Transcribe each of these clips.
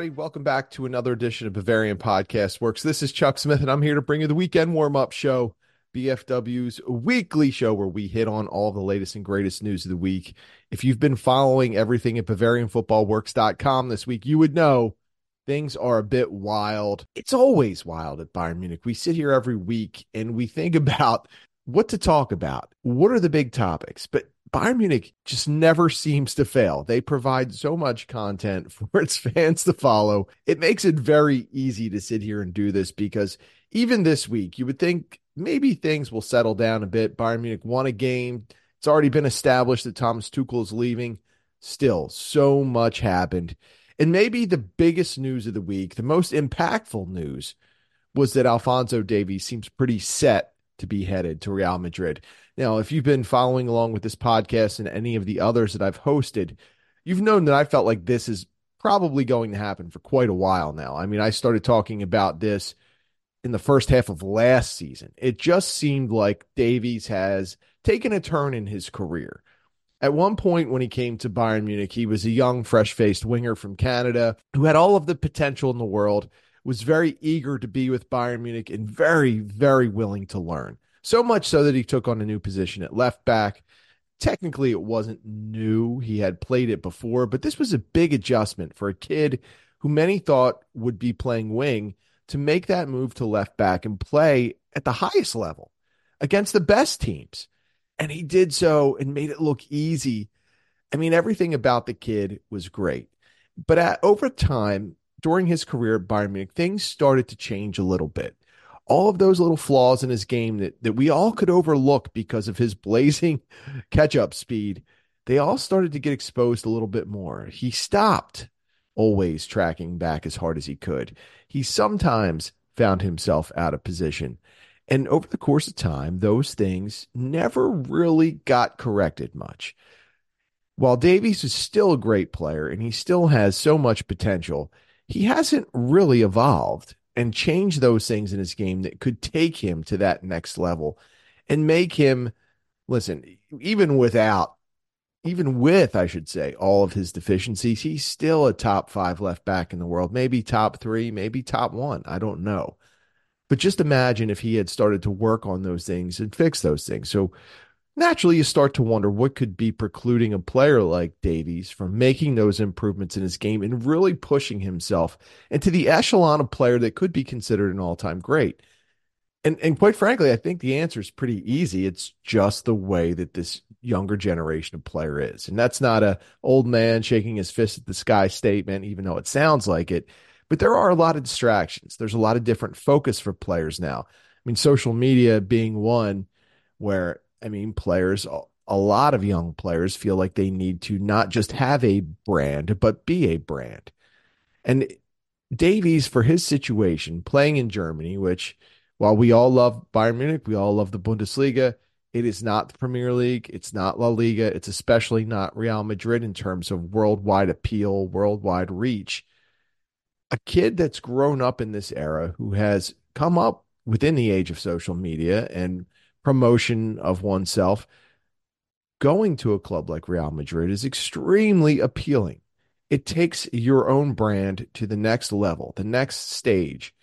everybody. Welcome back to another edition of Bavarian Podcast Works. This is Chuck Smith, and I'm here to bring you the weekend warm up show, BFW's weekly show where we hit on all the latest and greatest news of the week. If you've been following everything at BavarianFootballWorks.com this week, you would know things are a bit wild. It's always wild at Bayern Munich. We sit here every week and we think about what to talk about. What are the big topics? But Bayern Munich just never seems to fail. They provide so much content for its fans to follow. It makes it very easy to sit here and do this because even this week, you would think maybe things will settle down a bit. Bayern Munich won a game. It's already been established that Thomas Tuchel is leaving. Still, so much happened. And maybe the biggest news of the week, the most impactful news, was that Alphonso Davies seems pretty set to be headed to Real Madrid. Now, if you've been following along with this podcast and any of the others that I've hosted, you've known that I felt like this is probably going to happen for quite a while now. I mean, I started talking about this in the first half of last season. It just seemed like Davies has taken a turn in his career. At one point, when he came to Bayern Munich, he was a young, fresh faced winger from Canada who had all of the potential in the world, was very eager to be with Bayern Munich, and very, very willing to learn. So much so that he took on a new position at left back. Technically, it wasn't new. He had played it before, but this was a big adjustment for a kid who many thought would be playing wing to make that move to left back and play at the highest level against the best teams. And he did so and made it look easy. I mean, everything about the kid was great. But at, over time, during his career at Bayern Munich, things started to change a little bit. All of those little flaws in his game that, that we all could overlook because of his blazing catch up speed, they all started to get exposed a little bit more. He stopped always tracking back as hard as he could. He sometimes found himself out of position. And over the course of time, those things never really got corrected much. While Davies is still a great player and he still has so much potential, he hasn't really evolved and change those things in his game that could take him to that next level and make him, listen, even without, even with, I should say, all of his deficiencies, he's still a top five left back in the world, maybe top three, maybe top one. I don't know. But just imagine if he had started to work on those things and fix those things. So naturally, you start to wonder what could be precluding a player like Davies from making those improvements in his game and really pushing himself into the echelon of player that could be considered an all time great. And, and quite frankly, I think the answer is pretty easy. It's just the way that this younger generation of player is. And that's not a old man shaking his fist at the sky statement, even though it sounds like it. But there are a lot of distractions. There's a lot of different focus for players now. I mean, social media being one where, I mean, players, a lot of young players feel like they need to not just have a brand, but be a brand. And Davies, for his situation, playing in Germany, which while we all love Bayern Munich, we all love the Bundesliga, it is not the Premier League. It's not La Liga. It's especially not Real Madrid in terms of worldwide appeal, worldwide reach a kid that's grown up in this era who has come up within the age of social media and promotion of oneself going to a club like Real Madrid is extremely appealing. It takes your own brand to the next level, the next stage.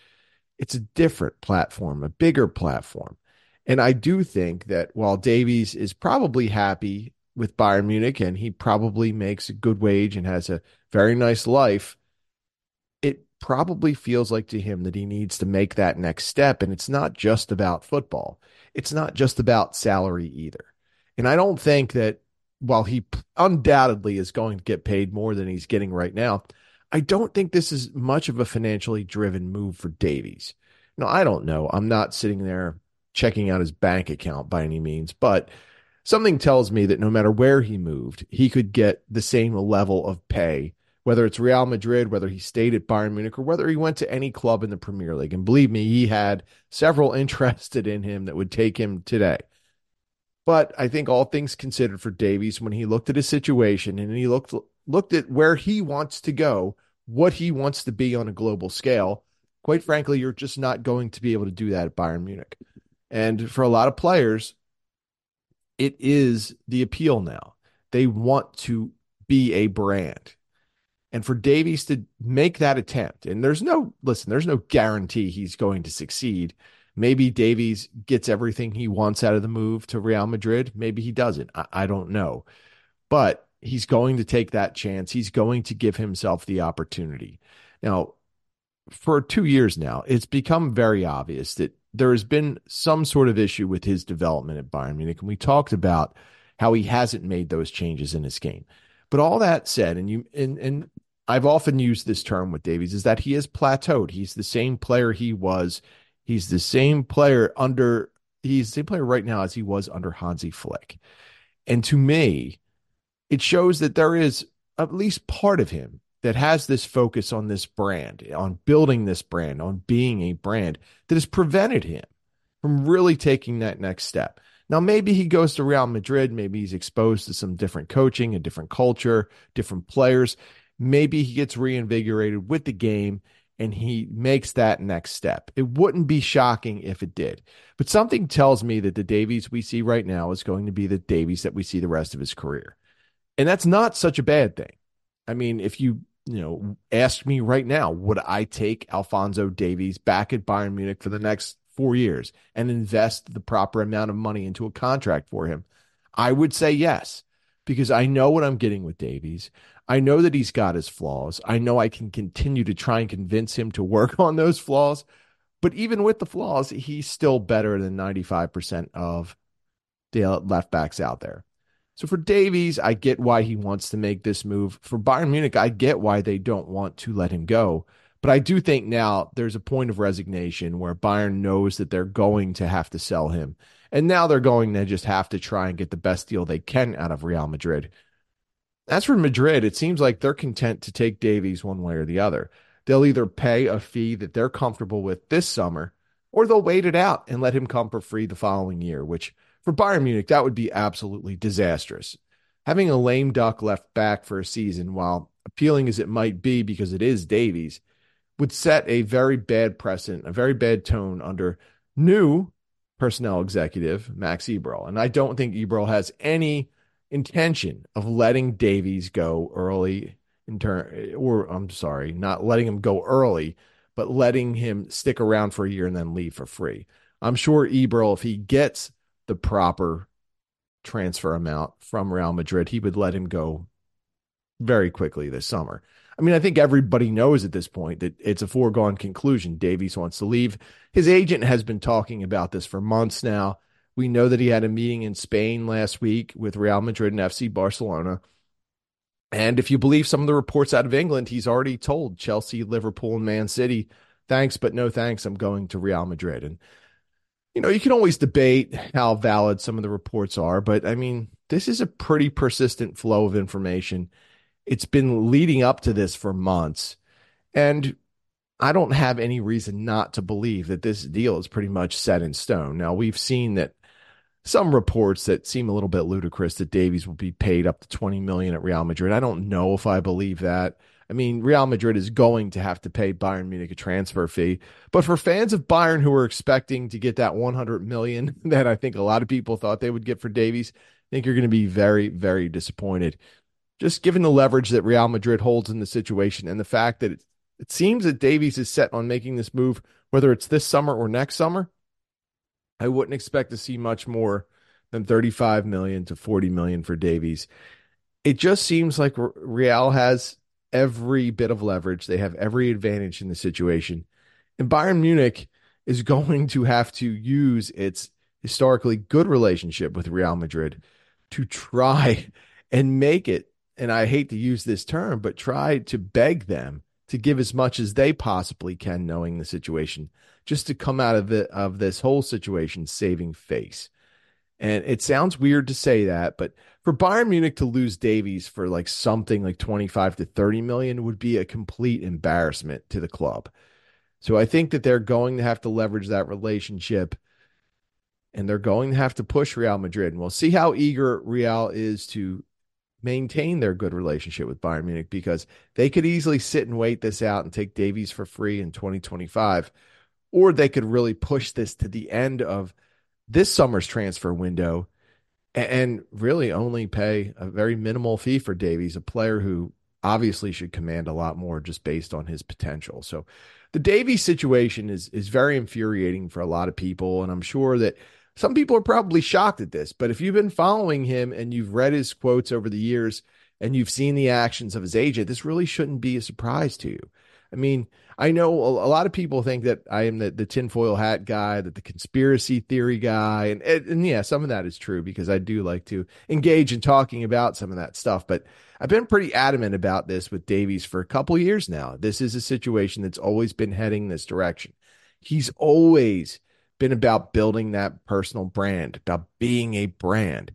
It's a different platform, a bigger platform. And I do think that while Davies is probably happy with Bayern Munich and he probably makes a good wage and has a very nice life, it probably feels like to him that he needs to make that next step. And it's not just about football, it's not just about salary either. And I don't think that while he undoubtedly is going to get paid more than he's getting right now, I don't think this is much of a financially driven move for Davies. No, I don't know. I'm not sitting there checking out his bank account by any means, but something tells me that no matter where he moved, he could get the same level of pay whether it's Real Madrid, whether he stayed at Bayern Munich, or whether he went to any club in the Premier League. And believe me, he had several interested in him that would take him today. But I think all things considered for Davies, when he looked at his situation and he looked looked at where he wants to go, what he wants to be on a global scale, quite frankly, you're just not going to be able to do that at Bayern Munich. And for a lot of players, it is the appeal now. They want to be a brand And for Davies to make that attempt, and there's no, listen, there's no guarantee he's going to succeed. Maybe Davies gets everything he wants out of the move to Real Madrid. Maybe he doesn't. I, I don't know. But he's going to take that chance. He's going to give himself the opportunity. Now, for two years now, it's become very obvious that there has been some sort of issue with his development at Bayern Munich. And we talked about how he hasn't made those changes in his game. But all that said, and you and and I've often used this term with Davies, is that he has plateaued. He's the same player he was. He's the same player under he's the same player right now as he was under Hansi Flick. And to me, it shows that there is at least part of him that has this focus on this brand, on building this brand, on being a brand that has prevented him from really taking that next step. Now, maybe he goes to Real Madrid. Maybe he's exposed to some different coaching, a different culture, different players. Maybe he gets reinvigorated with the game and he makes that next step. It wouldn't be shocking if it did. But something tells me that the Davies we see right now is going to be the Davies that we see the rest of his career. And that's not such a bad thing. I mean, if you you know, ask me right now, would I take Alphonso Davies back at Bayern Munich for the next four years and invest the proper amount of money into a contract for him? I would say yes, because I know what I'm getting with Davies. I know that he's got his flaws. I know I can continue to try and convince him to work on those flaws. But even with the flaws, he's still better than 95% of the left backs out there. So for Davies, I get why he wants to make this move. For Bayern Munich, I get why they don't want to let him go. But I do think now there's a point of resignation where Bayern knows that they're going to have to sell him. And now they're going to just have to try and get the best deal they can out of Real Madrid. As for Madrid, it seems like they're content to take Davies one way or the other. They'll either pay a fee that they're comfortable with this summer, or they'll wait it out and let him come for free the following year, which for Bayern Munich, that would be absolutely disastrous. Having a lame duck left back for a season, while appealing as it might be because it is Davies, would set a very bad precedent, a very bad tone under new personnel executive Max Eberl. And I don't think Eberl has any intention of letting Davies go early in turn, or I'm sorry, not letting him go early, but letting him stick around for a year and then leave for free. I'm sure Eberl, if he gets the proper transfer amount from Real Madrid, he would let him go very quickly this summer. I mean, I think everybody knows at this point that it's a foregone conclusion. Davies wants to leave. His agent has been talking about this for months now. We know that he had a meeting in Spain last week with Real Madrid and FC Barcelona. And if you believe some of the reports out of England, he's already told Chelsea, Liverpool, and Man City, thanks, but no thanks. I'm going to Real Madrid. And you know, you can always debate how valid some of the reports are, but I mean, this is a pretty persistent flow of information. It's been leading up to this for months. And I don't have any reason not to believe that this deal is pretty much set in stone. Now, we've seen that some reports that seem a little bit ludicrous that Davies will be paid up to 20 million at Real Madrid. I don't know if I believe that. I mean, Real Madrid is going to have to pay Bayern Munich a transfer fee. But for fans of Bayern who are expecting to get that 100 million that I think a lot of people thought they would get for Davies, I think you're going to be very, very disappointed. Just given the leverage that Real Madrid holds in the situation and the fact that it, it seems that Davies is set on making this move, whether it's this summer or next summer, I wouldn't expect to see much more than 35 million to 40 million for Davies. It just seems like Real has every bit of leverage. They have every advantage in the situation. And Bayern Munich is going to have to use its historically good relationship with Real Madrid to try and make it. And I hate to use this term, but try to beg them to give as much as they possibly can, knowing the situation, just to come out of the of this whole situation saving face. And it sounds weird to say that, but for Bayern Munich to lose Davies for like something like 25 to 30 million would be a complete embarrassment to the club. So I think that they're going to have to leverage that relationship and they're going to have to push Real Madrid. And we'll see how eager Real is to maintain their good relationship with Bayern Munich because they could easily sit and wait this out and take Davies for free in 2025 or they could really push this to the end of this summer's transfer window and really only pay a very minimal fee for Davies, a player who obviously should command a lot more just based on his potential. So the Davies situation is is very infuriating for a lot of people, and I'm sure that some people are probably shocked at this. But if you've been following him and you've read his quotes over the years and you've seen the actions of his agent, this really shouldn't be a surprise to you. I mean, I know a, a lot of people think that I am the, the tinfoil hat guy, that the conspiracy theory guy. And, and, and yeah, some of that is true because I do like to engage in talking about some of that stuff. But I've been pretty adamant about this with Davies for a couple years now. This is a situation that's always been heading this direction. He's always been about building that personal brand, about being a brand.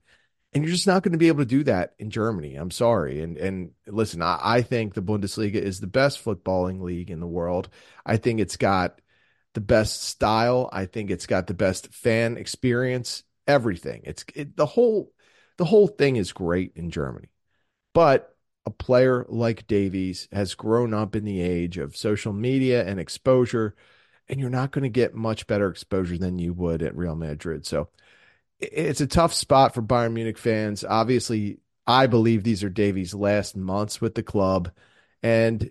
And you're just not going to be able to do that in Germany. I'm sorry. And and listen, I, I think the Bundesliga is the best footballing league in the world. I think it's got the best style. I think it's got the best fan experience. Everything. It's it, the whole the whole thing is great in Germany. But a player like Davies has grown up in the age of social media and exposure, and you're not going to get much better exposure than you would at Real Madrid. So it's a tough spot for Bayern Munich fans. Obviously, I believe these are Davies' last months with the club, and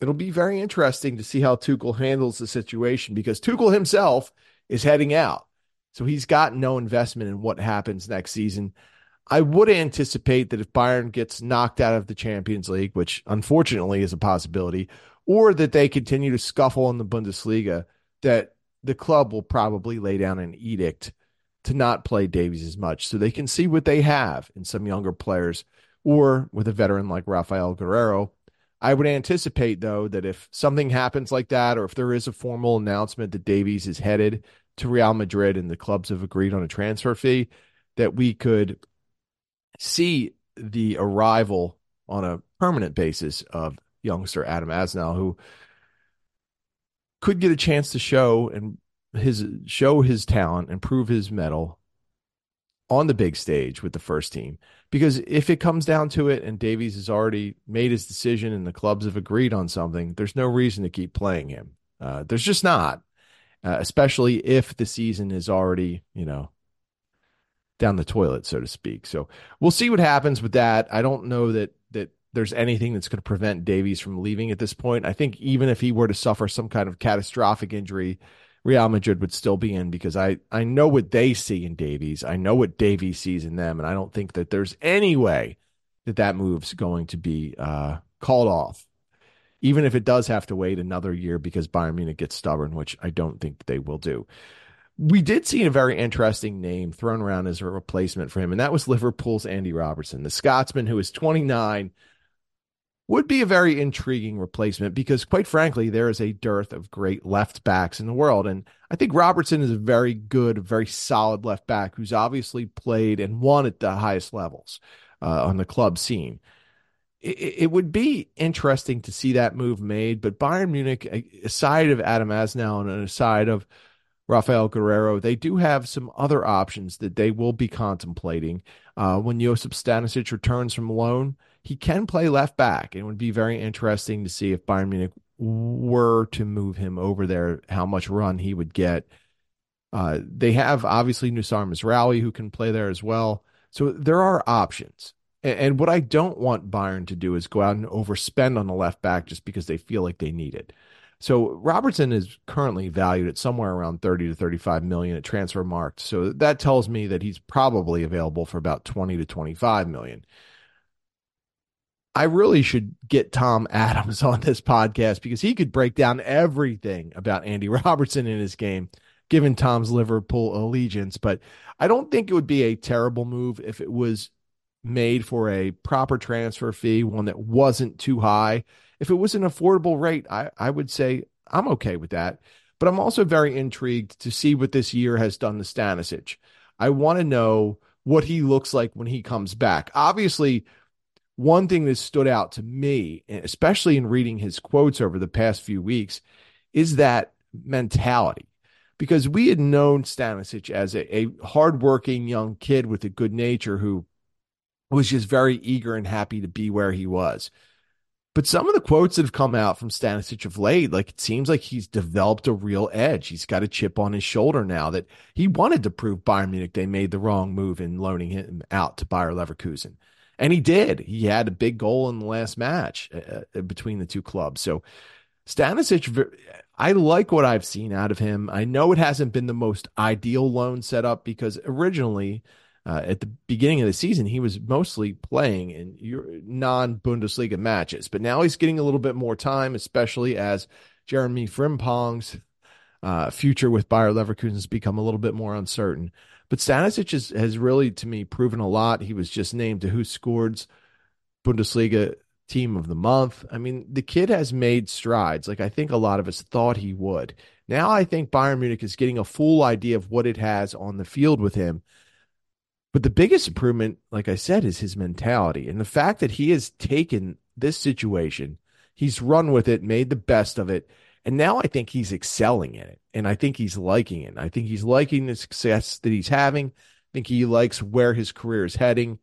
it'll be very interesting to see how Tuchel handles the situation because Tuchel himself is heading out. So he's got no investment in what happens next season. I would anticipate that if Bayern gets knocked out of the Champions League, which unfortunately is a possibility, or that they continue to scuffle in the Bundesliga, that the club will probably lay down an edict to not play Davies as much so they can see what they have in some younger players or with a veteran like Raphaël Guerreiro. I would anticipate, though, that if something happens like that, or if there is a formal announcement that Davies is headed to Real Madrid and the clubs have agreed on a transfer fee, that we could see the arrival on a permanent basis of youngster Adam Aznou, who could get a chance to show and his show his talent and prove his mettle on the big stage with the first team. Because if it comes down to it and Davies has already made his decision and the clubs have agreed on something, there's no reason to keep playing him. Uh, there's just not, uh, especially if the season is already, you know, down the toilet, so to speak. So we'll see what happens with that. I don't know that that there's anything that's going to prevent Davies from leaving at this point. I think even if he were to suffer some kind of catastrophic injury, Real Madrid would still be in because I, I know what they see in Davies. I know what Davies sees in them. And I don't think that there's any way that that move's going to be uh, called off, even if it does have to wait another year because Bayern Munich gets stubborn, which I don't think they will do. We did see a very interesting name thrown around as a replacement for him, and that was Liverpool's Andy Robertson, the Scotsman who is 29 would be a very intriguing replacement because, quite frankly, there is a dearth of great left backs in the world. And I think Robertson is a very good, very solid left back who's obviously played and won at the highest levels uh, on the club scene. It, it, would be interesting to see that move made, but Bayern Munich, aside of Adam Aznou and aside of Raphaël Guerreiro, they do have some other options that they will be contemplating. Uh, when Josip Stanisic returns from loan, he can play left back. And it would be very interesting to see if Bayern Munich were to move him over there, how much run he would get. Uh, they have obviously Noussair Mazraoui who can play there as well. So there are options. And, and, what I don't want Bayern to do is go out and overspend on the left back just because they feel like they need it. So Robertson is currently valued at somewhere around 30 to 35 million at Transfermarkt. So that tells me that he's probably available for about 20 to 25 million. I really should get Tom Adams on this podcast because he could break down everything about Andy Robertson in his game, given Tom's Liverpool allegiance. But I don't think it would be a terrible move if it was made for a proper transfer fee, one that wasn't too high. If it was an affordable rate, I, I would say I'm okay with that. But I'm also very intrigued to see what this year has done to Stanisic. I want to know what he looks like when he comes back. Obviously, one thing that stood out to me, especially in reading his quotes over the past few weeks, is that mentality. Because we had known Stanisic as a, a hardworking young kid with a good nature who was just very eager and happy to be where he was. But some of the quotes that have come out from Stanisic of late, like it seems like he's developed a real edge. He's got a chip on his shoulder now that he wanted to prove Bayern Munich they made the wrong move in loaning him out to Bayer Leverkusen. And he did. He had a big goal in the last match uh, uh between the two clubs. So Stanisic, I like what I've seen out of him. I know it hasn't been the most ideal loan setup because originally, uh, at the beginning of the season, he was mostly playing in non Bundesliga matches, but now he's getting a little bit more time, especially as Jeremy Frimpong's uh, future with Bayer Leverkusen has become a little bit more uncertain. But Stanisic has, really, to me, proven a lot. He was just named to WhoScored's Bundesliga team of the month. I mean, the kid has made strides. Like I think a lot of us thought he would. Now I think Bayern Munich is getting a full idea of what it has on the field with him. But the biggest improvement, like I said, is his mentality and the fact that he has taken this situation, he's run with it, made the best of it, and now I think he's excelling in it. And I think he's liking it. I think he's liking the success that he's having. I think he likes where his career is heading.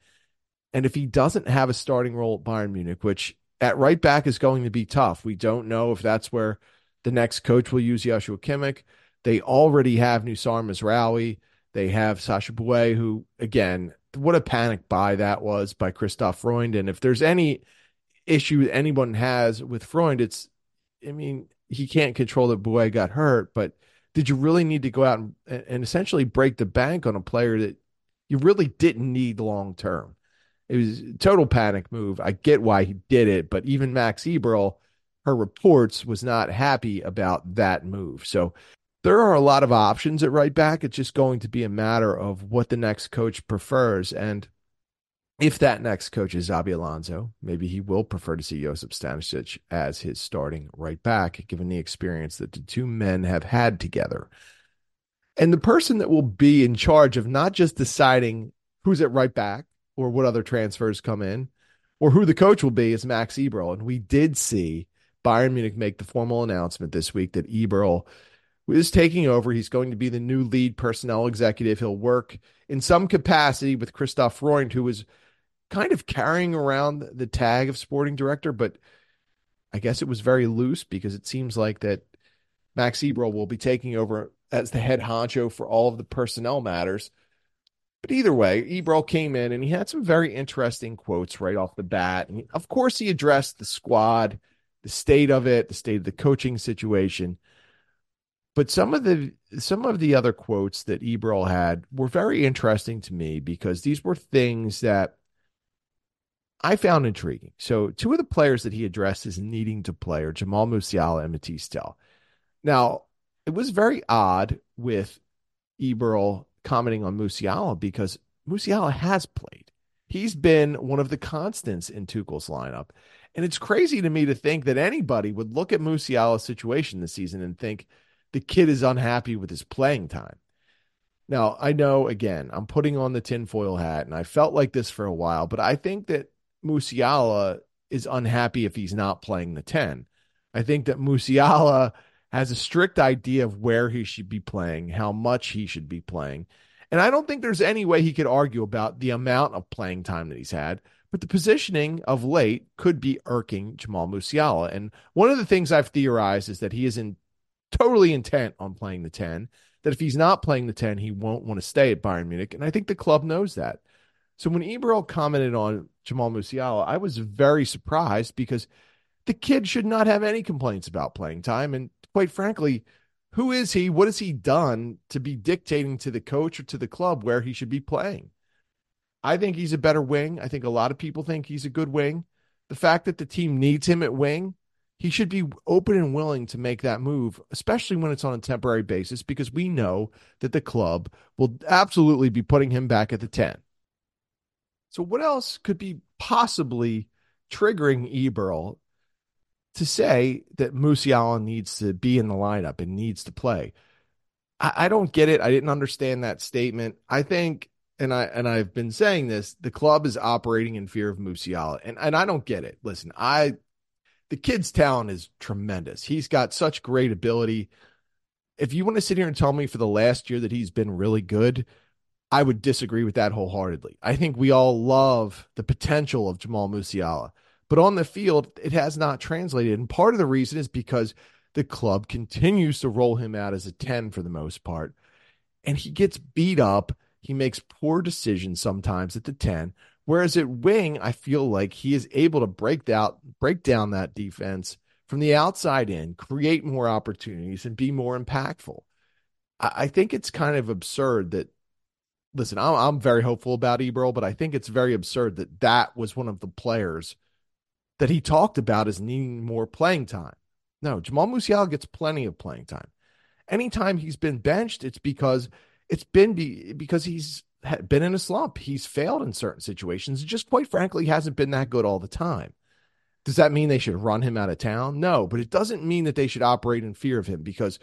And if he doesn't have a starting role at Bayern Munich, which at right back is going to be tough, we don't know if that's where the next coach will use Joshua Kimmich. They already have Noussair Mazraoui. They have Sacha Boey, who, again, what a panic buy that was by Christoph Freund. And if there's any issue anyone has with Freund, it's, I mean, he can't control that Boey got hurt, but did you really need to go out and, and essentially break the bank on a player that you really didn't need long term? It was a total panic move. I get why he did it, but even Max Eberl, her reports was not happy about that move. So there are a lot of options at right back. It's just going to be a matter of what the next coach prefers. And if that next coach is Xabi Alonso, maybe he will prefer to see Josip Stanisic as his starting right back, given the experience that the two men have had together. And the person that will be in charge of not just deciding who's at right back, or what other transfers come in or who the coach will be is Max Eberl. And we did see Bayern Munich make the formal announcement this week that Eberl is taking over. He's going to be the new lead personnel executive. He'll work in some capacity with Christoph Freund, who was kind of carrying around the tag of sporting director, but I guess it was very loose because it seems like that Max Eberl will be taking over as the head honcho for all of the personnel matters. But either way, Eberl came in and he had some very interesting quotes right off the bat. And of course, he addressed the squad, the state of it, the state of the coaching situation. But some of the some of the other quotes that Eberl had were very interesting to me because these were things that I found intriguing. So, two of the players that he addressed as needing to play are Jamal Musiala and Mathys Tel. Now, it was very odd with Eberl commenting on Musiala because Musiala has played. He's been one of the constants in Tuchel's lineup. And it's crazy to me to think that anybody would look at Musiala's situation this season and think the kid is unhappy with his playing time. Now, I know, again, I'm putting on the tinfoil hat, and I felt like this for a while, but I think that Musiala is unhappy if he's not playing the 10. I think that Musiala has a strict idea of where he should be playing, how much he should be playing. And I don't think there's any way he could argue about the amount of playing time that he's had. But the positioning of late could be irking Jamal Musiala. And one of the things I've theorized is that he is in totally intent on playing the 10, that if he's not playing the 10, he won't want to stay at Bayern Munich. And I think the club knows that. So when Eberl commented on Jamal Musiala, I was very surprised because the kid should not have any complaints about playing time. And quite frankly, who is he? What has he done to be dictating to the coach or to the club where he should be playing? I think he's a better wing. I think a lot of people think he's a good wing. The fact that the team needs him at wing, he should be open and willing to make that move, especially when it's on a temporary basis, because we know that the club will absolutely be putting him back at the 10. So, what else could be possibly triggering Eberl to say that Musiala needs to be in the lineup and needs to play. I, I don't get it. I didn't understand that statement. I think, and I and I've been saying this, the club is operating in fear of Musiala, and and I don't get it. Listen, I the kid's talent is tremendous. He's got such great ability. If you want to sit here and tell me for the last year that he's been really good, I would disagree with that wholeheartedly. I think we all love the potential of Jamal Musiala. But on the field, it has not translated. And part of the reason is because the club continues to roll him out as a 10 for the most part. And he gets beat up. He makes poor decisions sometimes at the 10, Whereas at wing, I feel like he is able to break out, break down that defense from the outside in, create more opportunities, and be more impactful. I, I think it's kind of absurd that. Listen, I'm, I'm very hopeful about Eberl, but I think it's very absurd that that was one of the players that he talked about as needing more playing time. No, Jamal Musiala gets plenty of playing time. Anytime he's been benched, it's because it's been be, because he's been in a slump. He's failed in certain situations. Just quite frankly, hasn't been that good all the time. Does that mean they should run him out of town? No, but it doesn't mean that they should operate in fear of him because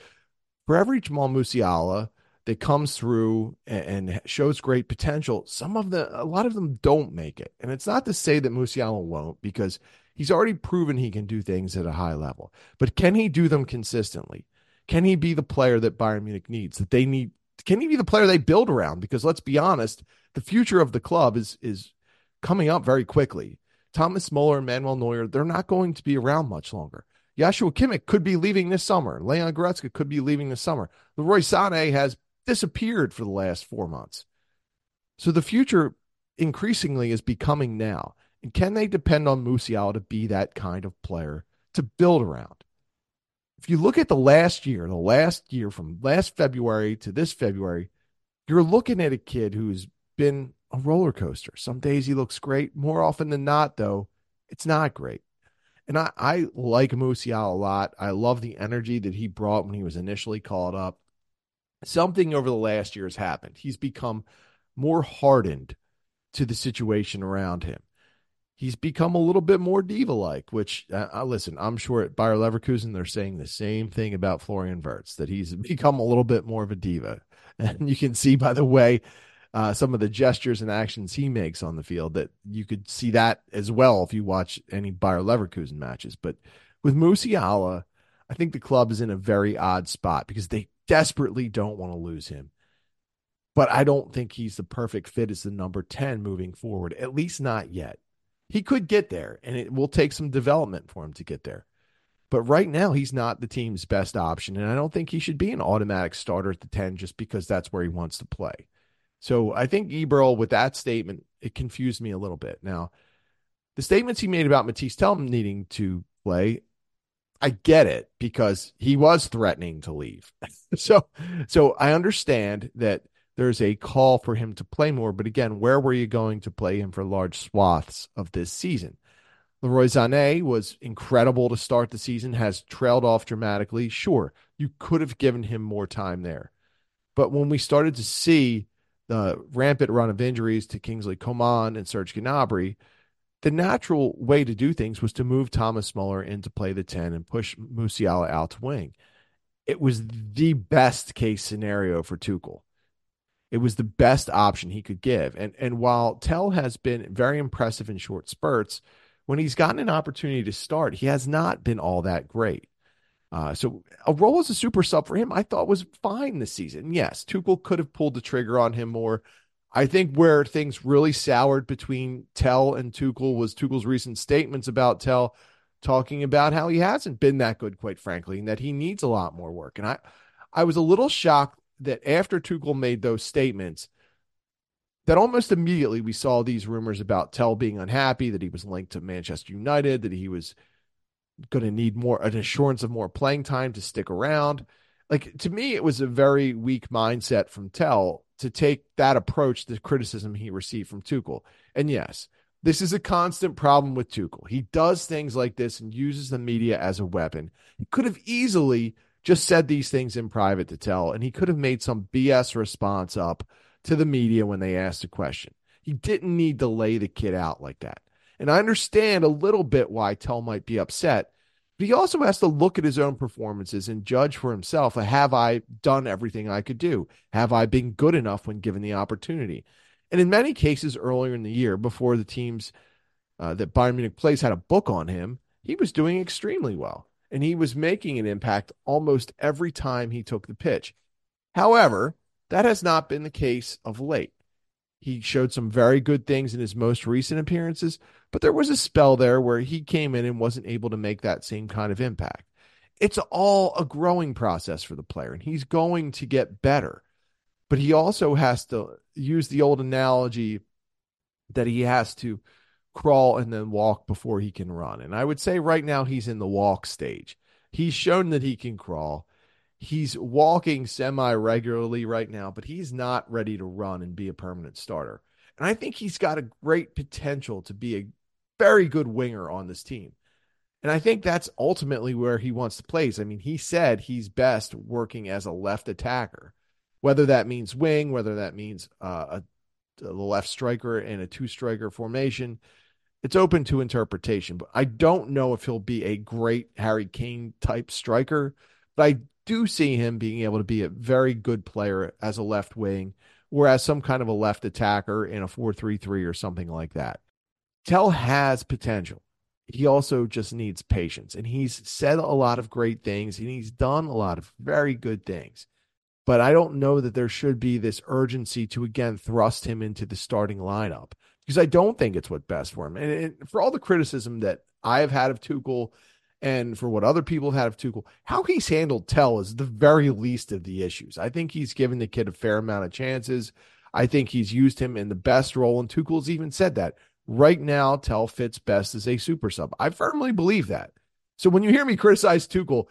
for every Jamal Musiala that comes through and, shows great potential, some of the a lot of them don't make it. And it's not to say that Musiala won't because he's already proven he can do things at a high level. But can he do them consistently? Can he be the player that Bayern Munich needs? That they need can he be the player they build around? Because let's be honest, the future of the club is is coming up very quickly. Thomas Muller and Manuel Neuer, they're not going to be around much longer. Joshua Kimmich could be leaving this summer. Leon Goretzka could be leaving this summer. Leroy Sané has disappeared for the last four months. So the future increasingly is becoming now. And can they depend on Musiala to be that kind of player to build around? if you look at the last year, the last year from last February to this February, you're looking at a kid who's been a roller coaster. Some days he looks great. More often than not, though, it's not great. And I, I like Musial a lot. I love the energy that he brought when he was initially called up. Something over the last year has happened. He's become more hardened to the situation around him he's become a little bit more diva like, which uh, uh, listen, I'm sure at Bayer Leverkusen they're saying the same thing about Florian Wirtz that he's become a little bit more of a diva. And you can see by the way uh, some of the gestures and actions he makes on the field that you could see that as well if you watch any Bayer Leverkusen matches. But with Musiala, I think the club is in a very odd spot because they desperately don't want to lose him. But I don't think he's the perfect fit as the number 10 moving forward, at least not yet. He could get there, and it will take some development for him to get there. But right now, he's not the team's best option, and I don't think he should be an automatic starter at the 10 just because that's where he wants to play. So I think Eberl, with that statement, it confused me a little bit. Now, the statements he made about Mathys Tel needing to play, I get it because he was threatening to leave. so, so I understand that there's a call for him to play more. But again, where were you going to play him for large swaths of this season? Leroy Sané was incredible to start the season, has trailed off dramatically. Sure, you could have given him more time there. But when we started to see the rampant run of injuries to Kingsley Coman and Serge Gnabry, the natural way to do things was to move Thomas Muller in to play the 10 and push Musiala out to wing. It was the best case scenario for Tuchel. It was the best option he could give. And and while Tel has been very impressive in short spurts, when he's gotten an opportunity to start, he has not been all that great. Uh, so a role as a super sub for him, I thought was fine this season. Yes, Tuchel could have pulled the trigger on him more. I think where things really soured between Tel and Tuchel was Tuchel's recent statements about Tel talking about how he hasn't been that good, quite frankly, and that he needs a lot more work. And I, I was a little shocked that after Tuchel made those statements, that almost immediately we saw these rumors about Tel being unhappy, that he was linked to Manchester United, that he was going to need more an assurance of more playing time to stick around. Like to me, it was a very weak mindset from Tel to take that approach to criticism he received from Tuchel. And yes, this is a constant problem with Tuchel. He does things like this and uses the media as a weapon. He could have easily just said these things in private to Tel, and he could have made some BS response up to the media when they asked a question. He didn't need to lay the kid out like that. And I understand a little bit why Tel might be upset, but he also has to look at his own performances and judge for himself have I done everything I could do? Have I been good enough when given the opportunity? And in many cases earlier in the year, before the teams uh, that Bayern Munich plays had a book on him, he was doing extremely well and he was making an impact almost every time he took the pitch. However, that has not been the case of late. He showed some very good things in his most recent appearances, but there was a spell there where he came in and wasn't able to make that same kind of impact. It's all a growing process for the player, and he's going to get better. But he also has to use the old analogy that he has to crawl and then walk before he can run. And I would say right now he's in the walk stage. He's shown that he can crawl. He's walking semi regularly right now, but he's not ready to run and be a permanent starter. And I think he's got a great potential to be a very good winger on this team. And I think that's ultimately where he wants to play. I mean, he said he's best working as a left attacker, whether that means wing, whether that means uh, a, a left striker in a two striker formation. It's open to interpretation, but I don't know if he'll be a great Harry Kane type striker. But I do see him being able to be a very good player as a left wing or as some kind of a left attacker in a 4 3 3 or something like that. Tel has potential he also just needs patience. And he's said a lot of great things and he's done a lot of very good things. But I don't know that there should be this urgency to again thrust him into the starting lineup because I don't think it's what best for him. And, and for all the criticism that I have had of Tuchel and for what other people have had of Tuchel, how he's handled Tel is the very least of the issues. I think he's given the kid a fair amount of chances. I think he's used him in the best role, and Tuchel's even said that right now Tel fits best as a super sub. I firmly believe that. So when you hear me criticize Tuchel,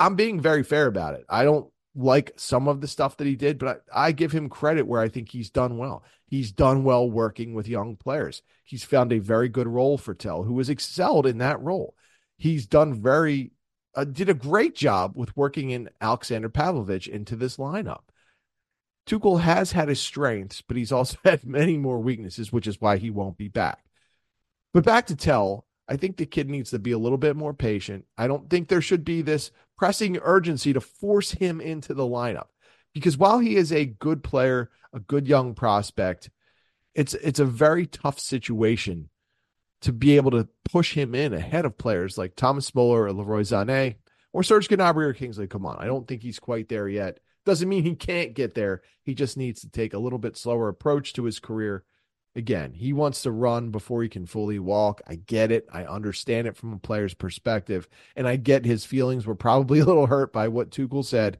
I'm being very fair about it. I don't like some of the stuff that he did, but I, I, give him credit where I think he's done well. He's done well working with young players. He's found a very good role for Tel, who has excelled in that role. He's done very, uh, did a great job with working in Aleksandar Pavlović into this lineup. Tuchel has had his strengths, but he's also had many more weaknesses, which is why he won't be back. But back to Tel, I think the kid needs to be a little bit more patient. I don't think there should be this pressing urgency to force him into the lineup because while he is a good player, a good young prospect, it's it's a very tough situation to be able to push him in ahead of players like Thomas Muller or Leroy Sané or Serge Gnabry or Kingsley Coman. I don't think he's quite there yet. Doesn't mean he can't get there. He just needs to take a little bit slower approach to his career. Again, he wants to run before he can fully walk. I get it. I understand it from a player's perspective. And I get his feelings were probably a little hurt by what Tuchel said,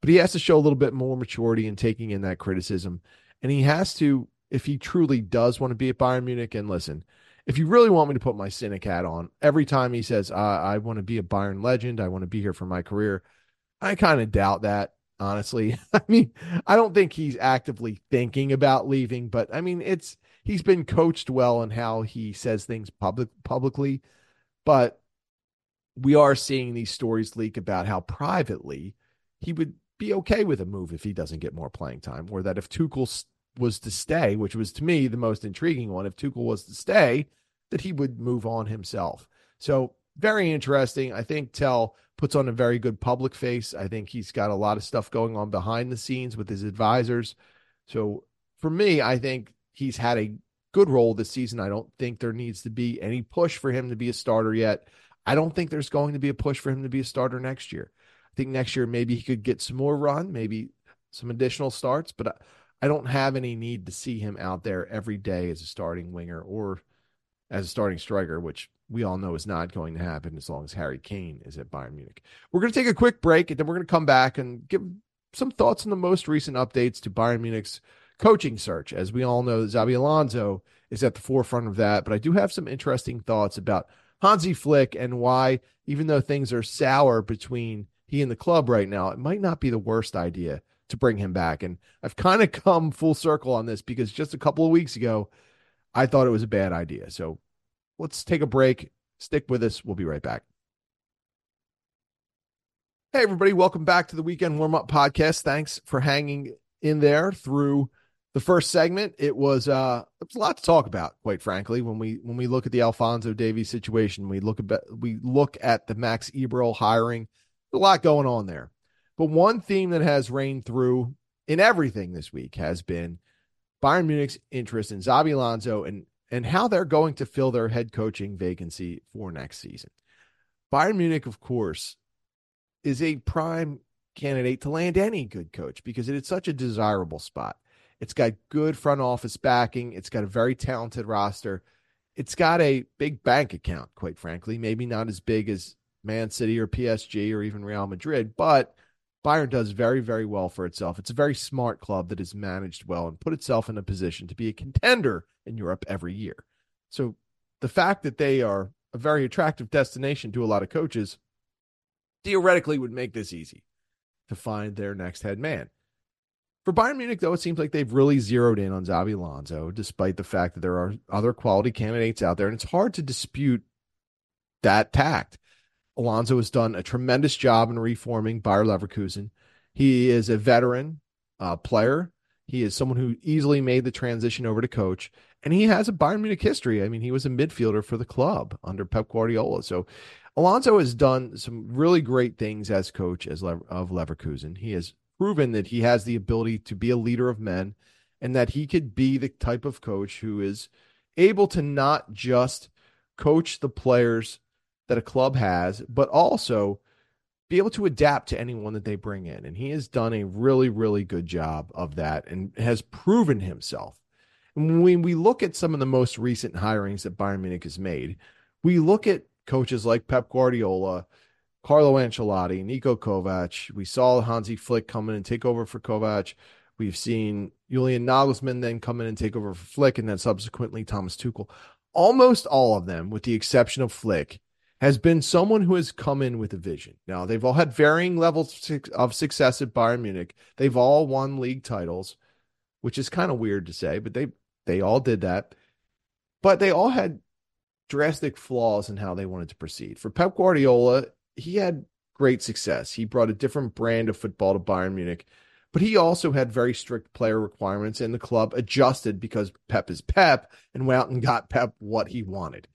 but he has to show a little bit more maturity in taking in that criticism. And he has to, if he truly does want to be at Bayern Munich, and listen, if you really want me to put my cynic hat on, every time he says, uh, I want to be a Bayern legend, I want to be here for my career, I kind of doubt that honestly. I mean, I don't think he's actively thinking about leaving, but I mean, it's he's been coached well in how he says things public publicly, but we are seeing these stories leak about how privately he would be okay with a move if he doesn't get more playing time, or that if Tuchel was to stay, which was to me the most intriguing one, if Tuchel was to stay, that he would move on himself. So very interesting. I think Tel puts on a very good public face. I think he's got a lot of stuff going on behind the scenes with his advisors. So for me, I think he's had a good role this season. I don't think there needs to be any push for him to be a starter yet. I don't think there's going to be a push for him to be a starter next year. I think next year maybe he could get some more run, maybe some additional starts, but I don't have any need to see him out there every day as a starting winger or as a starting striker, which we all know is not going to happen as long as Harry Kane is at Bayern Munich. We're going to take a quick break and then we're going to come back and give some thoughts on the most recent updates to Bayern Munich's coaching search. As we all know, Xabi Alonso is at the forefront of that, but I do have some interesting thoughts about Hansi Flick and why, even though things are sour between he and the club right now, it might not be the worst idea to bring him back. And I've kind of come full circle on this because just a couple of weeks ago, I thought it was a bad idea. So Let's take a break. Stick with us. We'll be right back. Hey, everybody. Welcome back to the Weekend Warm Up Podcast. Thanks for hanging in there through the first segment. It was uh it was a lot to talk about, quite frankly, when we when we look at the Alphonso Davies situation, we look at we look at the Max Eberl hiring, a lot going on there. But one theme that has reigned through in everything this week has been Bayern Munich's interest in Xabi Alonso and and how they're going to fill their head coaching vacancy for next season. Bayern Munich, of course, is a prime candidate to land any good coach because it's such a desirable spot. It's got good front office backing, it's got a very talented roster. It's got a big bank account, quite frankly, maybe not as big as Man City or PSG or even Real Madrid, but Bayern does very, very well for itself. It's a very smart club that is managed well and put itself in a position to be a contender in Europe every year. So the fact that they are a very attractive destination to a lot of coaches theoretically would make this easy to find their next head man. For Bayern Munich, though, it seems like they've really zeroed in on Xabi Alonso, despite the fact that there are other quality candidates out there, and it's hard to dispute that tact. Alonso has done a tremendous job in reforming Bayer Leverkusen. He is a veteran uh, player. He is someone who easily made the transition over to coach, and he has a Bayern Munich history. I mean, he was a midfielder for the club under Pep Guardiola. So Alonso has done some really great things as coach as of Leverkusen. He has proven that he has the ability to be a leader of men and that he could be the type of coach who is able to not just coach the players that a club has, but also be able to adapt to anyone that they bring in. And he has done a really, really good job of that and has proven himself. And when we look at some of the most recent hirings that Bayern Munich has made, we look at coaches like Pep Guardiola, Carlo Ancelotti, Niko Kovac. We saw Hansi Flick come in and take over for Kovac. We've seen Julian Nagelsmann then come in and take over for Flick, and then subsequently Thomas Tuchel. Almost all of them, with the exception of Flick, has been someone who has come in with a vision. Now, they've all had varying levels of success at Bayern Munich. They've all won league titles, which is kind of weird to say, but they they all did that. But they all had drastic flaws in how they wanted to proceed. For Pep Guardiola, he had great success. He brought a different brand of football to Bayern Munich, but he also had very strict player requirements, and the club adjusted because Pep is Pep and went out and got Pep what he wanted.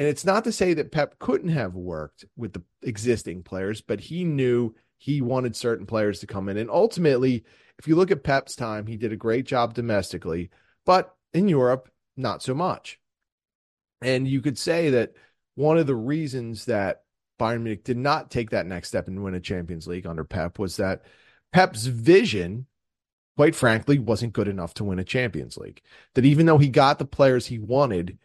And it's not to say that Pep couldn't have worked with the existing players, but he knew he wanted certain players to come in. And ultimately, if you look at Pep's time, he did a great job domestically, but in Europe, not so much. And you could say that one of the reasons that Bayern Munich did not take that next step and win a Champions League under Pep was that Pep's vision, quite frankly, wasn't good enough to win a Champions League. That even though he got the players he wanted,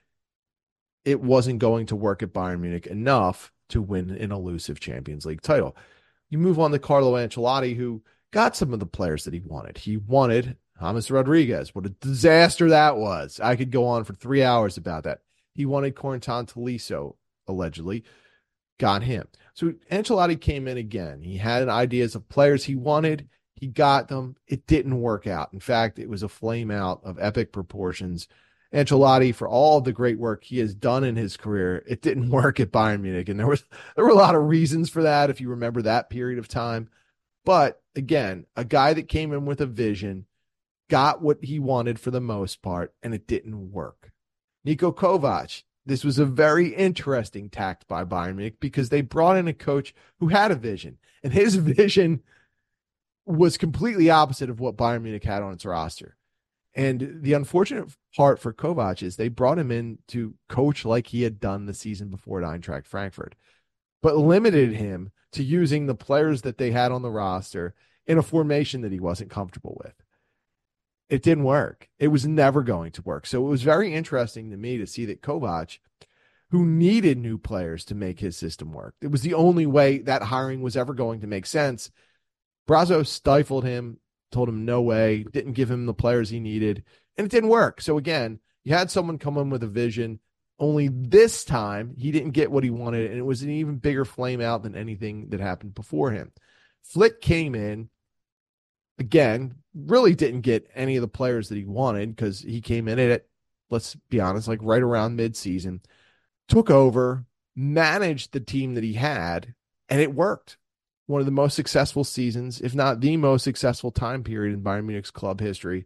it wasn't going to work at Bayern Munich enough to win an elusive Champions League title. You move on to Carlo Ancelotti, who got some of the players that he wanted. He wanted James Rodriguez. What a disaster that was. I could go on for three hours about that. He wanted Corentin Tolisso, allegedly got him. So Ancelotti came in again. He had ideas of players he wanted. He got them. It didn't work out. In fact, it was a flame out of epic proportions. Ancelotti, for all the great work he has done in his career, it didn't work at Bayern Munich, and there was there were a lot of reasons for that. If you remember that period of time, but again, a guy that came in with a vision, got what he wanted for the most part, and it didn't work. Niko Kovac, this was a very interesting tact by Bayern Munich because they brought in a coach who had a vision, and his vision was completely opposite of what Bayern Munich had on its roster. And the unfortunate part for Kovac is they brought him in to coach like he had done the season before at Eintracht Frankfurt, but limited him to using the players that they had on the roster in a formation that he wasn't comfortable with it didn't work. It was never going to work. So it was very interesting to me to see that Kovac, who needed new players to make his system work, it was the only way that hiring was ever going to make sense. Brazzo stifled him, told him no way, didn't give him the players he needed, and it didn't work. So again, you had someone come in with a vision. Only this time, he didn't get what he wanted, and it was an even bigger flame out than anything that happened before him. Flick came in again, really didn't get any of the players that he wanted because he came in at let's be honest, like right around midseason, took over, managed the team that he had, and it worked. One of the most successful seasons, if not the most successful time period in Bayern Munich's club history.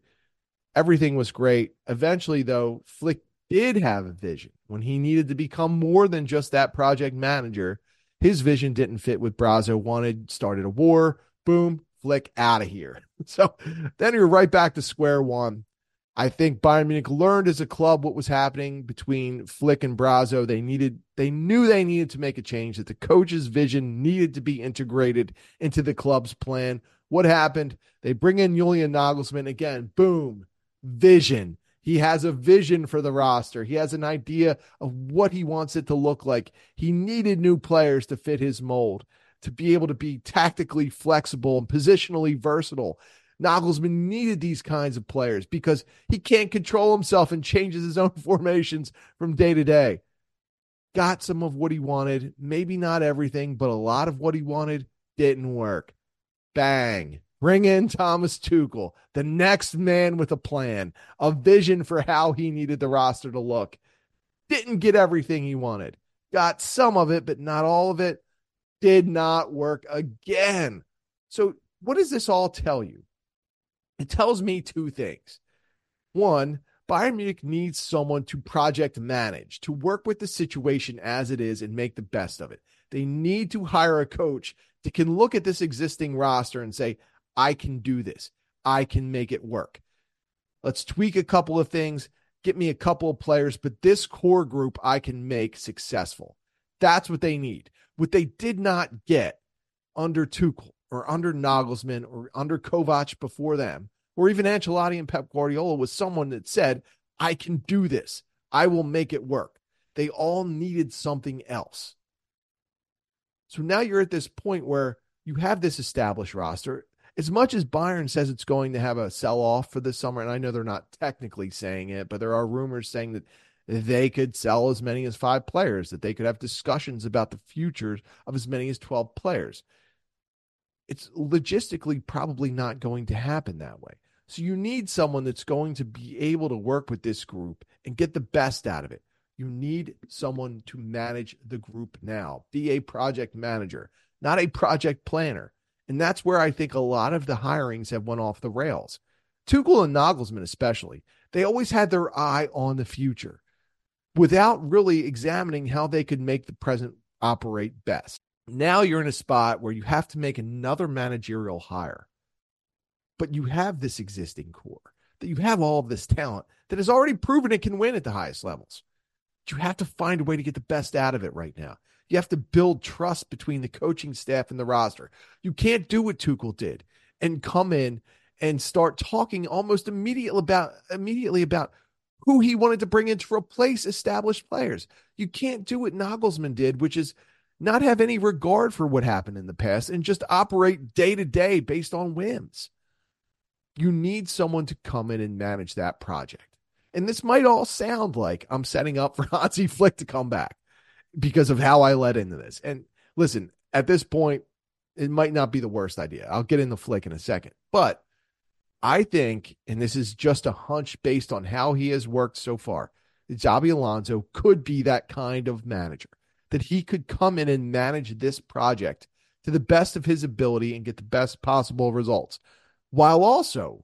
Everything was great. Eventually, though, Flick did have a vision when he needed to become more than just that project manager. His vision didn't fit with Brazzo wanted, started a war. Boom, Flick out of here. So then you're right back to square one. I think Bayern Munich learned as a club what was happening between Flick and Brazzo. They needed, they knew they needed to make a change, that the coach's vision needed to be integrated into the club's plan. What happened? They bring in Julian Nagelsmann again. Boom, vision. He has a vision for the roster. He has an idea of what he wants it to look like. He needed new players to fit his mold. to be able to be tactically flexible and positionally versatile. Nagelsmann needed these kinds of players because he can't control himself and changes his own formations from day to day. Got some of what he wanted, maybe not everything, but a lot of what he wanted didn't work. Bang. Bring in Thomas Tuchel, the next man with a plan, a vision for how he needed the roster to look. Didn't get everything he wanted. Got some of it, but not all of it. Did not work again. So, what does this all tell you? It tells me two things. One, Bayern Munich needs someone to project manage, to work with the situation as it is and make the best of it. They need to hire a coach that can look at this existing roster and say, I can do this. I can make it work. Let's tweak a couple of things, get me a couple of players, but this core group I can make successful. That's what they need. What they did not get under Tuchel or under Nagelsmann or under Kovac before them, or even Ancelotti and Pep Guardiola was someone that said, I can do this. I will make it work. They all needed something else. So now you're at this point where you have this established roster. As much as Bayern says it's going to have a sell off for the summer, and I know they're not technically saying it, but there are rumors saying that they could sell as many as five players, that they could have discussions about the futures of as many as 12 players it's logistically probably not going to happen that way. So you need someone that's going to be able to work with this group and get the best out of it. You need someone to manage the group now, be a project manager, not a project planner. And that's where I think a lot of the hirings have went off the rails. Tuchel and Nagelsmann, especially, they always had their eye on the future without really examining how they could make the present operate best. Now you're in a spot where you have to make another managerial hire, but you have this existing core, that you have all of this talent that has already proven it can win at the highest levels. You have to find a way to get the best out of it right now. You have to build trust between the coaching staff and the roster. You can't do what Tuchel did and come in and start talking almost immediately about immediately about who he wanted to bring in to replace established players. You can't do what Nagelsmann did, which is not have any regard for what happened in the past and just operate day to day based on whims. You need someone to come in and manage that project. And this might all sound like I'm setting up for Hansi Flick to come back because of how I led into this. And listen, at this point, it might not be the worst idea. I'll get into Flick in a second. But I think, and this is just a hunch based on how he has worked so far, that Xabi Alonso could be that kind of manager that he could come in and manage this project to the best of his ability and get the best possible results while also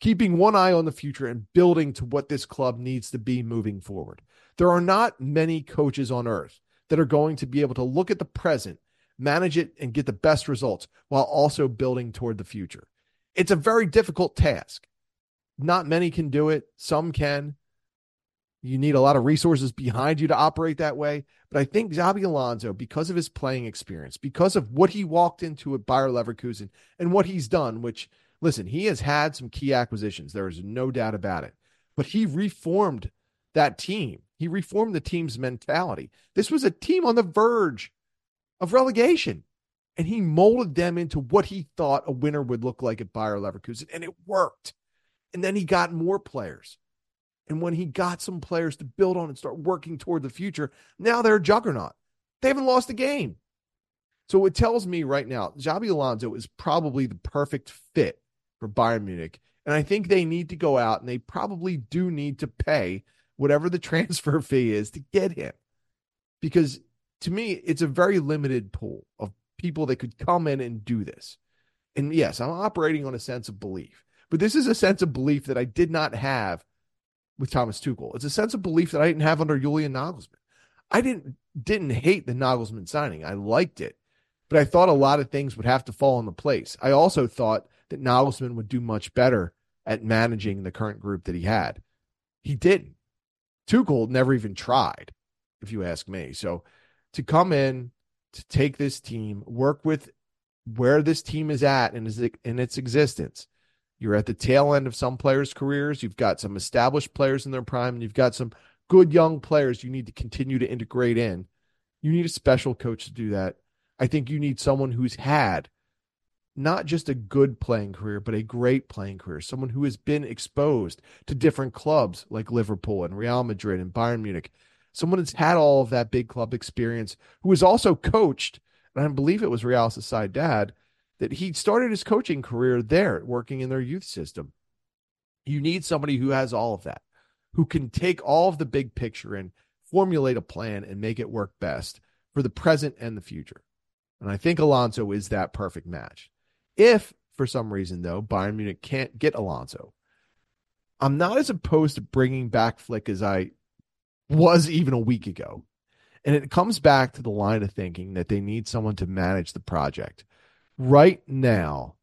keeping one eye on the future and building to what this club needs to be moving forward. There are not many coaches on earth that are going to be able to look at the present, manage it, and get the best results while also building toward the future. It's a very difficult task. Not many can do it, some can. You need a lot of resources behind you to operate that way. But I think Xabi Alonso, because of his playing experience, because of what he walked into at Bayer Leverkusen and what he's done, which, listen, he has had some key acquisitions. There is no doubt about it. But he reformed that team. He reformed the team's mentality. This was a team on the verge of relegation. And he molded them into what he thought a winner would look like at Bayer Leverkusen. And it worked. And then he got more players. And when he got some players to build on and start working toward the future, now they're a juggernaut. They haven't lost a game. So it tells me right now, Xabi Alonso is probably the perfect fit for Bayern Munich. And I think they need to go out and they probably do need to pay whatever the transfer fee is to get him. Because to me, it's a very limited pool of people that could come in and do this. And yes, I'm operating on a sense of belief, but this is a sense of belief that I did not have with Thomas Tuchel. It's a sense of belief that I didn't have under Julian Nagelsmann. I didn't didn't hate the Nagelsmann signing. I liked it, but I thought a lot of things would have to fall into place. I also thought that Nagelsmann would do much better at managing the current group that he had. He didn't. Tuchel never even tried, if you ask me. So to come in to take this team, work with where this team is at in its, in its existence, you're at the tail end of some players' careers. You've got some established players in their prime, and you've got some good young players you need to continue to integrate in. You need a special coach to do that. I think you need someone who's had not just a good playing career, but a great playing career, someone who has been exposed to different clubs like Liverpool and Real Madrid and Bayern Munich, someone that's had all of that big club experience, who has also coached, and I believe it was Real Sociedad, that he started his coaching career there, working in their youth system. You need somebody who has all of that, who can take all of the big picture and formulate a plan and make it work best for the present and the future. And I think Alonso is that perfect match. If for some reason, though, Bayern Munich can't get Alonso, I'm not as opposed to bringing back Flick as I was even a week ago. And it comes back to the line of thinking that they need someone to manage the project. Right now,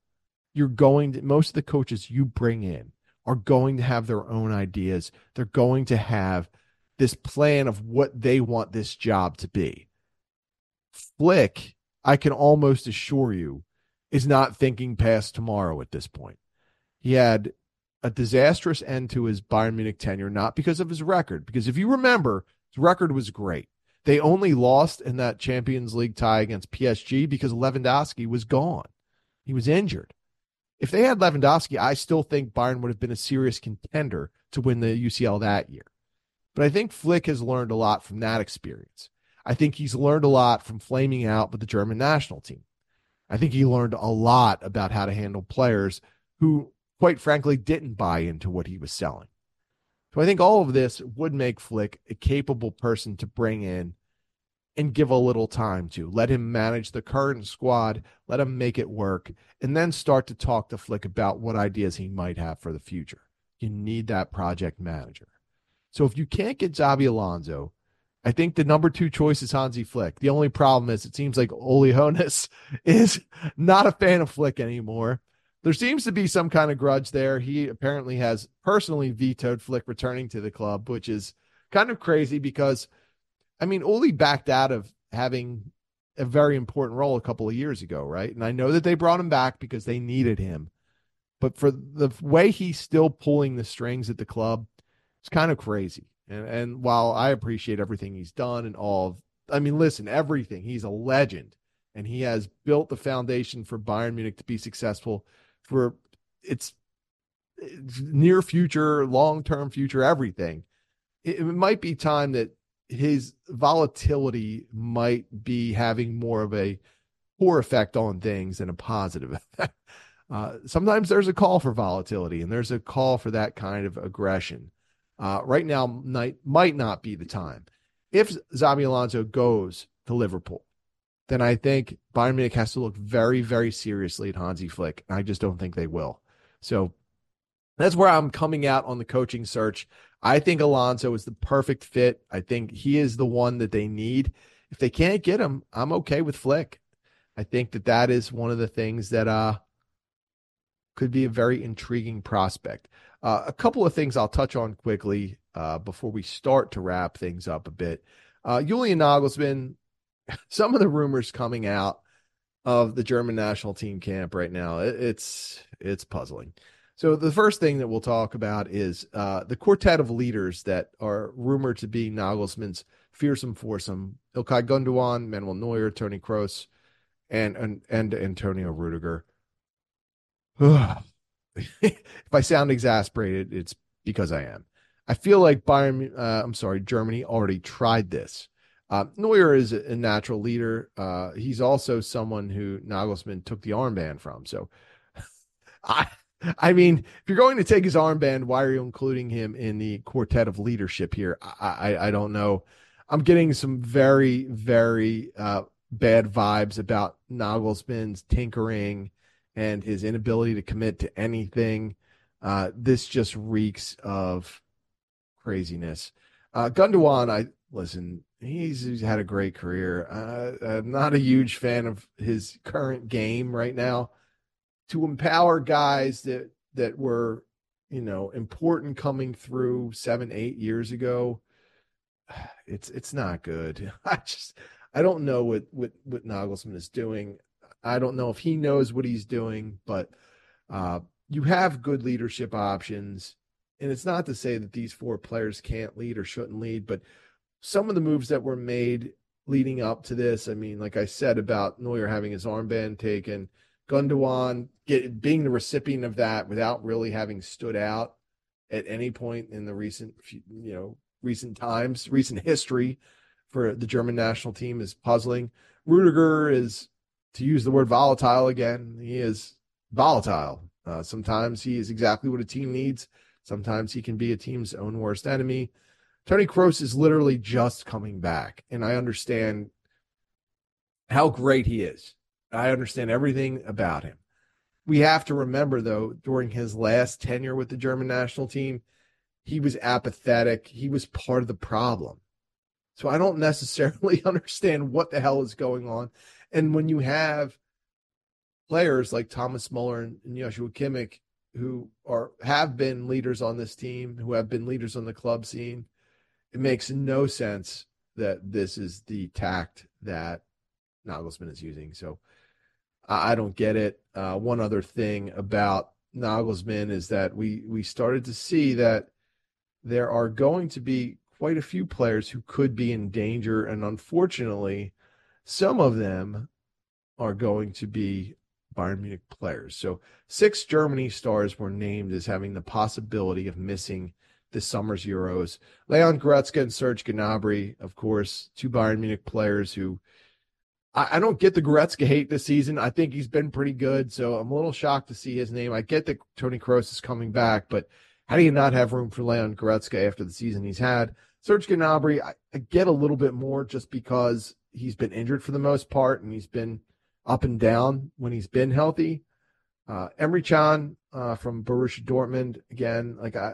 you're going to, most of the coaches you bring in are going to have their own ideas. They're going to have this plan of what they want this job to be. Flick, I can almost assure you, is not thinking past tomorrow at this point. He had a disastrous end to his Bayern Munich tenure, not because of his record, because if you remember, his record was great. They only lost in that Champions League tie against PSG because Lewandowski was gone. He was injured. If they had Lewandowski, I still think Bayern would have been a serious contender to win the UCL that year. But I think Flick has learned a lot from that experience. I think he's learned a lot from flaming out with the German national team. I think he learned a lot about how to handle players who, quite frankly, didn't buy into what he was selling. So I think all of this would make Flick a capable person to bring in and give a little time to. Let him manage the current squad, let him make it work, and then start to talk to Flick about what ideas he might have for the future. You need that project manager. So if you can't get Xabi Alonso, I think the number two choice is Hansi Flick. The only problem is it seems like Uli Hoeneß is not a fan of Flick anymore. There seems to be some kind of grudge there. He apparently has personally vetoed Flick returning to the club, which is kind of crazy because, I mean, Uli backed out of having a very important role a couple of years ago, right? And I know that they brought him back because they needed him. But for the way he's still pulling the strings at the club, it's kind of crazy. And, and while I appreciate everything he's done and all, of, I mean, listen, everything, he's a legend and he has built the foundation for Bayern Munich to be successful for its, its near future, long term future, everything. It, it might be time that his volatility might be having more of a poor effect on things than a positive effect. Uh, sometimes there's a call for volatility and there's a call for that kind of aggression uh, right now might might not be the time. If Xabi Alonso goes to Liverpool, then I think Bayern Munich has to look very, very seriously at Hansi Flick. I just don't think they will. So that's where I'm coming out on the coaching search. I think Alonso is the perfect fit. I think he is the one that they need. If they can't get him, I'm okay with Flick. I think that that is one of the things that uh could be a very intriguing prospect. Uh, a couple of things I'll touch on quickly uh, before we start to wrap things up a bit. Uh, Julian Nagelsmann, some of the rumors coming out of the German national team camp right now, it, it's it's puzzling. So the first thing that we'll talk about is uh, the quartet of leaders that are rumored to be Nagelsmann's fearsome foursome: Ilkay Gundogan, Manuel Neuer, Toni Kroos, and and, and Antonio Rudiger. if I sound exasperated, it's because I am. I feel like Bayern, uh, I'm sorry, Germany already tried this. Uh, Neuer is a, natural leader. Uh, he's also someone who Nagelsmann took the armband from. So, I, I mean, if you're going to take his armband, why are you including him in the quartet of leadership here? I, I, I don't know. I'm getting some very, very uh, bad vibes about Nagelsmann's tinkering and his inability to commit to anything. Uh, this just reeks of craziness. Uh, Gundogan, I listen. He's, he's had a great career. Uh, I'm not a huge fan of his current game right now. To empower guys that that were, you know, important coming through seven, eight years ago, it's it's not good. I just I don't know what what what Nagelsmann is doing. I don't know if he knows what he's doing, but uh, you have good leadership options. And it's not to say that these four players can't lead or shouldn't lead, but some of the moves that were made leading up to this. I mean, like I said about Neuer having his armband taken, Gundogan get, being the recipient of that without really having stood out at any point in the recent, you know, recent times, recent history for the German national team is puzzling. Rudiger is, to use the word volatile again, he is volatile. Uh, sometimes he is exactly what a team needs. Sometimes he can be a team's own worst enemy. Toni Kroos is literally just coming back, and I understand how great he is. I understand everything about him. We have to remember, though, during his last tenure with the German national team, he was apathetic. He was part of the problem. So I don't necessarily understand what the hell is going on. And when you have players like Thomas Muller and, Joshua Kimmich, who are have been leaders on this team, who have been leaders on the club scene, it makes no sense that this is the tact that Nagelsmann is using. So I, I don't get it. Uh, one other thing about Nagelsmann is that we we started to see that there are going to be quite a few players who could be in danger, and unfortunately, some of them are going to be Bayern Munich players. So six Germany stars were named as having the possibility of missing this summer's Euros. Leon Goretzka and Serge Gnabry, of course, two Bayern Munich players who I, I, don't get the Goretzka hate this season. I think he's been pretty good, so I'm a little shocked to see his name. I get that Toni Kroos is coming back, but how do you not have room for Leon Goretzka after the season he's had? Serge Gnabry, I, I get a little bit more just because he's been injured for the most part and he's been up and down when he's been healthy. Uh, Emre Can uh, from Borussia Dortmund, again, like I,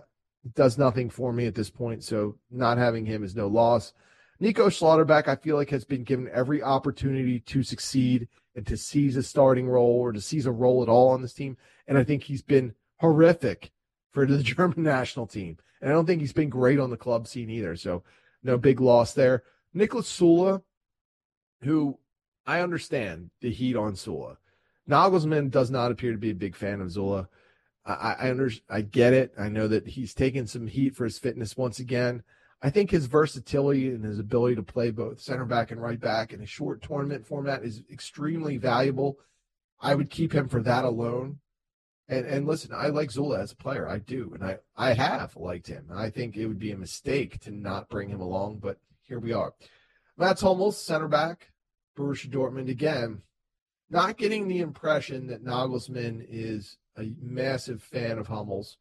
does nothing for me at this point. So not having him is no loss. Nico Schlotterbeck, I feel like, has been given every opportunity to succeed and to seize a starting role or to seize a role at all on this team. And I think he's been horrific for the German national team. And I don't think he's been great on the club scene either. So no big loss there. Niklas Süle, who I understand the heat on Süle. Nagelsmann does not appear to be a big fan of Süle. I, I under, I get it. I know that he's taken some heat for his fitness once again. I think his versatility and his ability to play both center back and right back in a short tournament format is extremely valuable. I would keep him for that alone. And and listen, I like Süle as a player. I do. And I, I have liked him. I think it would be a mistake to not bring him along, but here we are. Mats Hummels, center back, Borussia Dortmund again, not getting the impression that Nagelsmann is a massive fan of Hummels.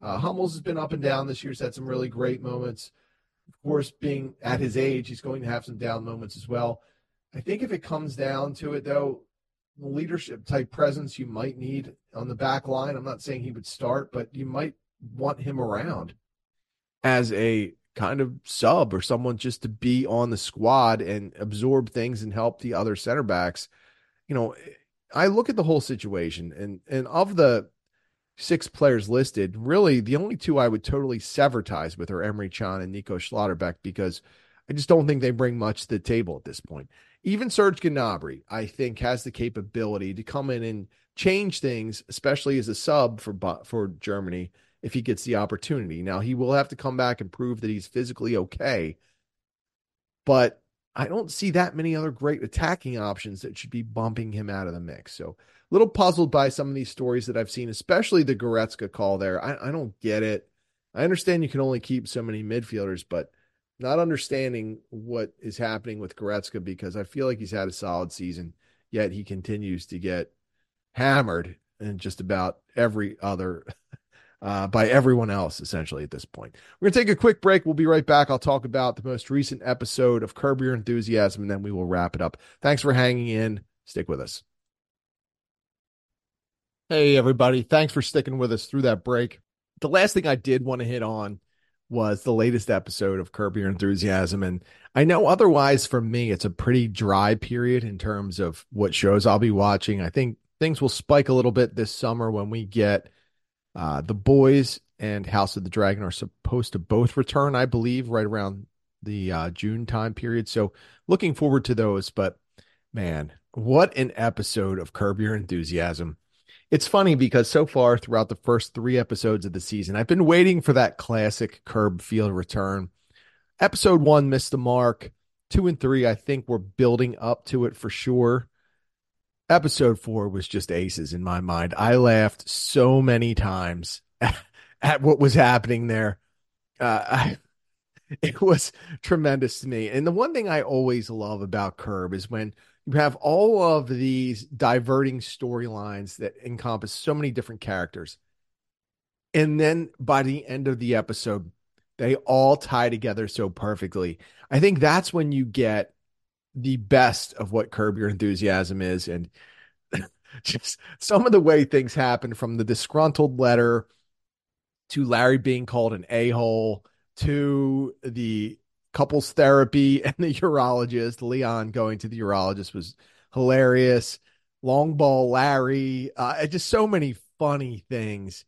Uh, Hummels has been up and down this year. He's had some really great moments. Of course, being at his age, he's going to have some down moments as well. I think if it comes down to it, though, the leadership type presence you might need on the back line. I'm not saying he would start, but you might want him around as a kind of sub or someone just to be on the squad and absorb things and help the other center backs. You know, I look at the whole situation and and of the six players listed, really the only two I would totally sever ties with are Emre Can and Nico Schlotterbeck because I just don't think they bring much to the table at this point. Even Serge Gnabry, I think, has the capability to come in and change things, especially as a sub for for Germany if he gets the opportunity. Now he will have to come back and prove that he's physically okay. But I don't see that many other great attacking options that should be bumping him out of the mix. So a little puzzled by some of these stories that I've seen, especially the Goretzka call there. I, I don't get it. I understand you can only keep so many midfielders, but not understanding what is happening with Goretzka because I feel like he's had a solid season, yet he continues to get hammered in just about every other uh, by everyone else, essentially, at this point. We're going to take a quick break. We'll be right back. I'll talk about the most recent episode of Curb Your Enthusiasm, and then we will wrap it up. Thanks for hanging in. Stick with us. Hey, everybody. Thanks for sticking with us through that break. The last thing I did want to hit on was the latest episode of Curb Your Enthusiasm. And I know otherwise for me, it's a pretty dry period in terms of what shows I'll be watching. I think things will spike a little bit this summer when we get uh, the boys and House of the Dragon are supposed to both return, I believe, right around the uh, June time period. So looking forward to those. But man, what an episode of Curb Your Enthusiasm. It's funny because so far throughout the first three episodes of the season, I've been waiting for that classic Curb feel return. Episode one missed the mark. Two and three, I think we're building up to it for sure. Episode four was just aces in my mind. I laughed so many times at, at what was happening there. Uh, I, it was tremendous to me. And the one thing I always love about Curb is when you have all of these diverting storylines that encompass so many different characters. And then by the end of the episode, they all tie together so perfectly. I think that's when you get the best of what Curb Your Enthusiasm is. And just some of the way things happen from the disgruntled letter to Larry being called an a hole to the couples therapy and the urologist. Leon going to the urologist was hilarious. Long ball Larry, uh, just so many funny things.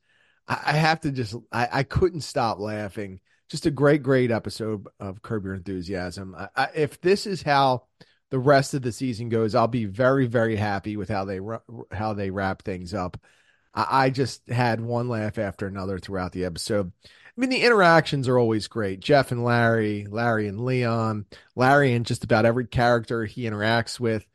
I, I have to just, I, I, couldn't stop laughing. Just a great, great episode of Curb Your Enthusiasm. I, if this is how the rest of the season goes, I'll be very, very happy with how they how they wrap things up. I just had one laugh after another throughout the episode. I mean, the interactions are always great. Jeff and Larry, Larry and Leon, Larry and just about every character he interacts with.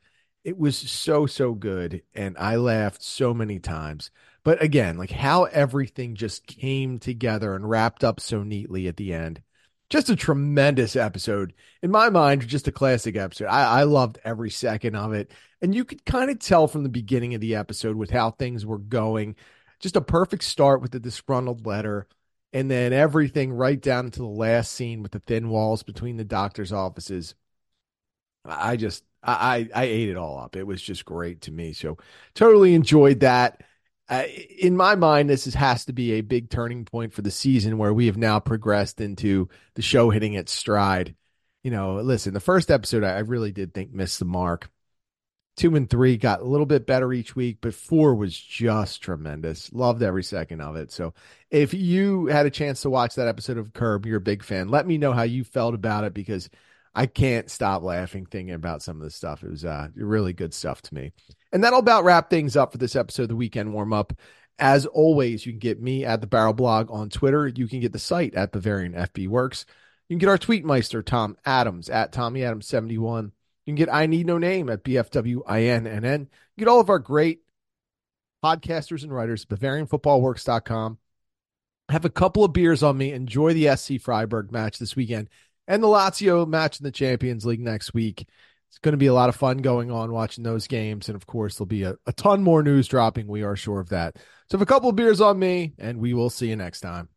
It was so, so good. And I laughed so many times. But again, like how everything just came together and wrapped up so neatly at the end. Just a tremendous episode. In my mind, just a classic episode. I, I loved every second of it. And you could kind of tell from the beginning of the episode with how things were going. Just a perfect start with the disgruntled letter and then everything right down to the last scene with the thin walls between the doctor's offices. I just I I ate it all up. It was just great to me. So totally enjoyed that. Uh, in my mind, this is, has to be a big turning point for the season where we have now progressed into the show hitting its stride. You know, listen, the first episode I really did think missed the mark two and three got a little bit better each week, but four was just tremendous. Loved every second of it. So if you had a chance to watch that episode of Curb, you're a big fan. Let me know how you felt about it because I can't stop laughing thinking about some of this stuff. It was uh, really good stuff to me. And that'll about wrap things up for this episode of the weekend warm up. As always, you can get me at the Barrel Blog on Twitter. You can get the site at Bavarian FB Works. You can get our tweetmeister, Tom Adams, at Tommy Adams 71 you can get I Need No Name at BFWINNN. You get all of our great podcasters and writers at BavarianFootballWorks.com. Have a couple of beers on me. Enjoy the SC Freiburg match this weekend and the Lazio match in the Champions League next week. It's going to be a lot of fun going on watching those games. And of course, there'll be a, a ton more news dropping. We are sure of that. So, have a couple of beers on me, and we will see you next time.